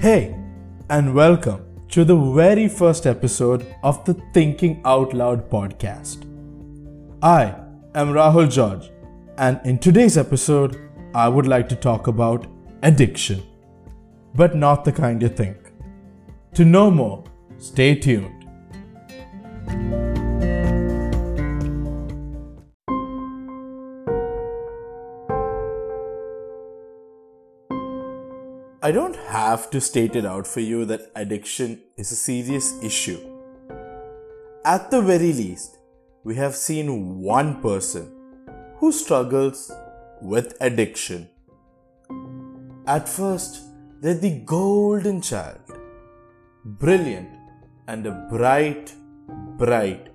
Hey, and welcome to the very first episode of the Thinking Out Loud podcast. I am Rahul George, and in today's episode, I would like to talk about addiction, but not the kind you think. To know more, stay tuned. I don't have to state it out for you that addiction is a serious issue. At the very least, we have seen one person who struggles with addiction. At first, they're the golden child, brilliant and a bright, bright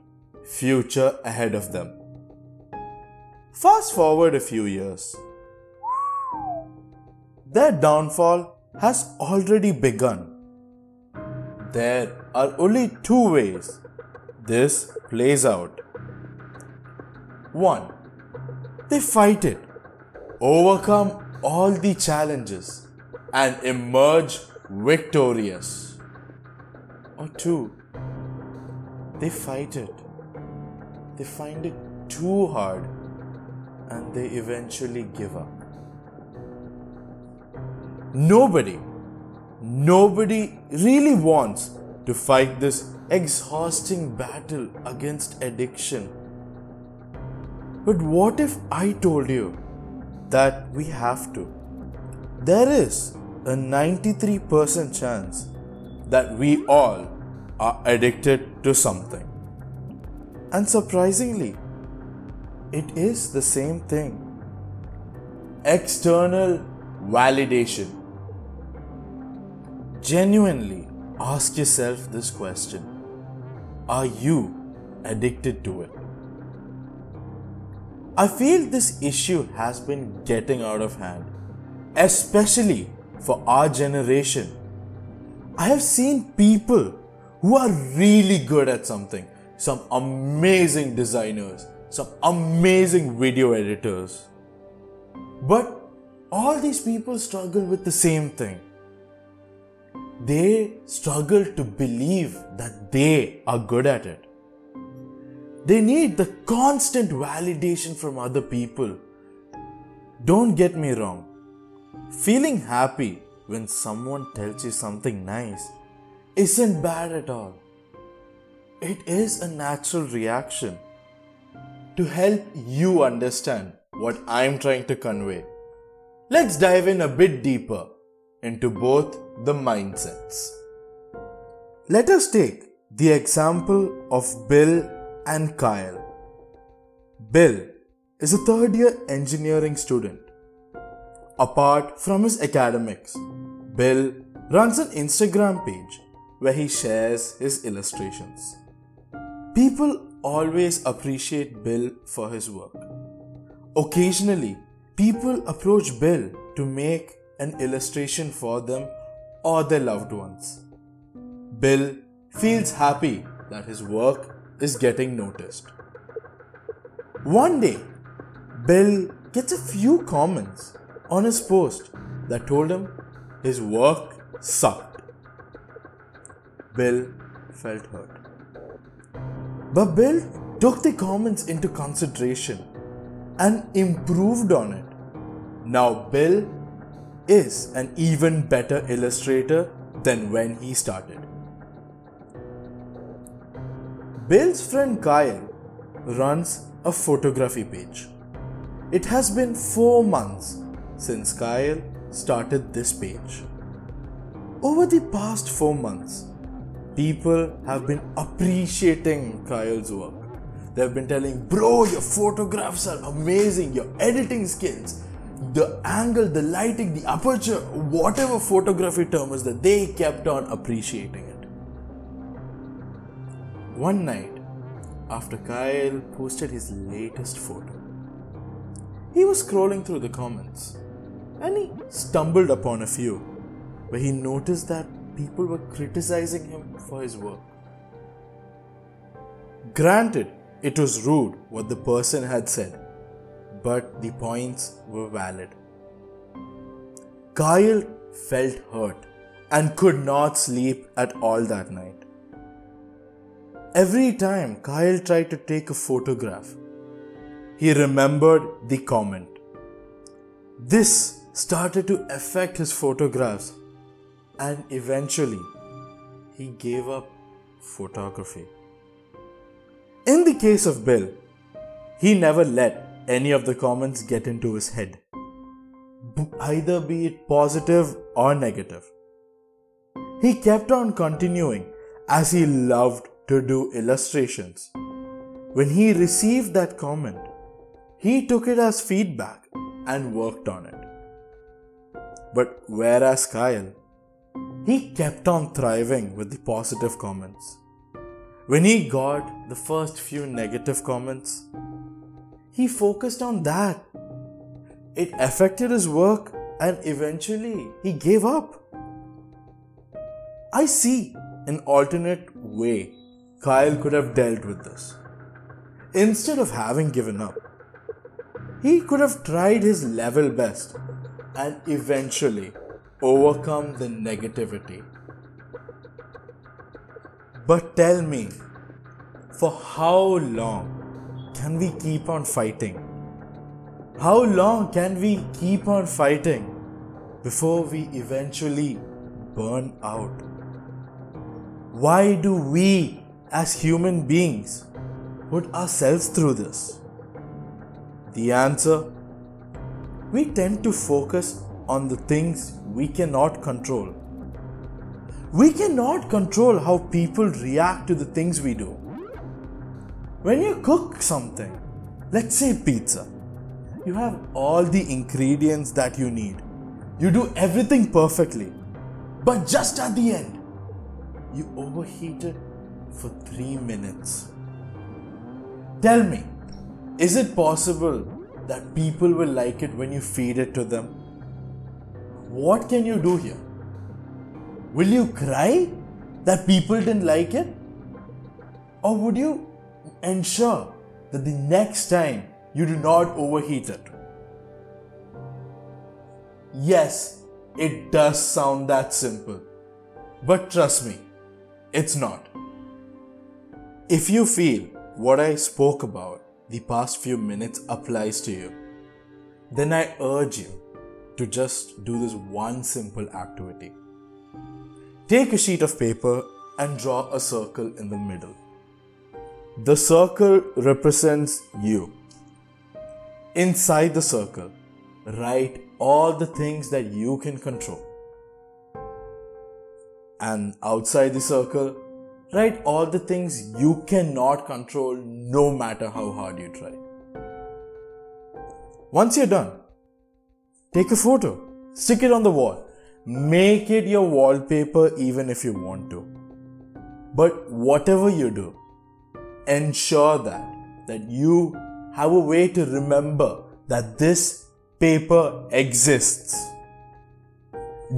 future ahead of them. Fast forward a few years. Their downfall has already begun. There are only two ways this plays out. 1. They fight it, overcome all the challenges, and emerge victorious. Or 2. They fight it, they find it too hard, and they eventually give up. Nobody, nobody really wants to fight this exhausting battle against addiction. But what if I told you that we have to? There is a 93% chance that we all are addicted to something. And surprisingly, it is the same thing external validation. Genuinely ask yourself this question Are you addicted to it? I feel this issue has been getting out of hand, especially for our generation. I have seen people who are really good at something, some amazing designers, some amazing video editors. But all these people struggle with the same thing they struggle to believe that they are good at it. They need the constant validation from other people. Don't get me wrong. Feeling happy when someone tells you something nice isn't bad at all. It is a natural reaction to help you understand what I'm trying to convey. Let's dive in a bit deeper into both the mindsets. Let us take the example of Bill and Kyle. Bill is a third year engineering student. Apart from his academics, Bill runs an Instagram page where he shares his illustrations. People always appreciate Bill for his work. Occasionally, people approach Bill to make an illustration for them or their loved ones. Bill feels happy that his work is getting noticed. One day, Bill gets a few comments on his post that told him his work sucked. Bill felt hurt. But Bill took the comments into consideration and improved on it. Now, Bill is an even better illustrator than when he started. Bill's friend Kyle runs a photography page. It has been four months since Kyle started this page. Over the past four months, people have been appreciating Kyle's work. They've been telling, Bro, your photographs are amazing, your editing skills, the angle, the lighting, the aperture, whatever photography term is that they kept on appreciating it. One night, after Kyle posted his latest photo, he was scrolling through the comments and he stumbled upon a few where he noticed that people were criticizing him for his work. Granted, it was rude what the person had said, but the points were valid. Kyle felt hurt and could not sleep at all that night. Every time Kyle tried to take a photograph, he remembered the comment. This started to affect his photographs, and eventually, he gave up photography. In the case of Bill, he never let any of the comments get into his head, either be it positive or negative. He kept on continuing as he loved to do illustrations. When he received that comment, he took it as feedback and worked on it. But whereas Kyle, he kept on thriving with the positive comments. When he got the first few negative comments, he focused on that. It affected his work and eventually he gave up. I see an alternate way Kyle could have dealt with this. Instead of having given up, he could have tried his level best and eventually overcome the negativity. But tell me, for how long can we keep on fighting? How long can we keep on fighting before we eventually burn out? Why do we as human beings put ourselves through this? The answer we tend to focus on the things we cannot control. We cannot control how people react to the things we do. When you cook something, let's say pizza, you have all the ingredients that you need. You do everything perfectly. But just at the end, you overheated for three minutes. Tell me, is it possible that people will like it when you feed it to them? What can you do here? Will you cry that people didn't like it? Or would you ensure that the next time you do not overheat it? Yes, it does sound that simple. But trust me, it's not. If you feel what I spoke about the past few minutes applies to you, then I urge you to just do this one simple activity. Take a sheet of paper and draw a circle in the middle. The circle represents you. Inside the circle, write all the things that you can control. And outside the circle, write all the things you cannot control no matter how hard you try. Once you're done, take a photo, stick it on the wall, make it your wallpaper even if you want to. But whatever you do, ensure that that you have a way to remember that this paper exists.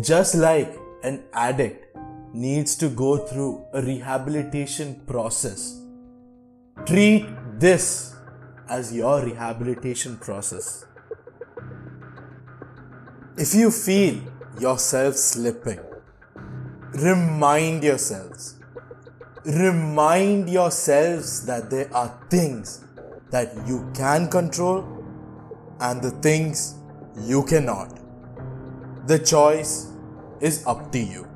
Just like an addict needs to go through a rehabilitation process. Treat this as your rehabilitation process. If you feel yourself slipping, remind yourselves. Remind yourselves that there are things that you can control and the things you cannot. The choice is up to you.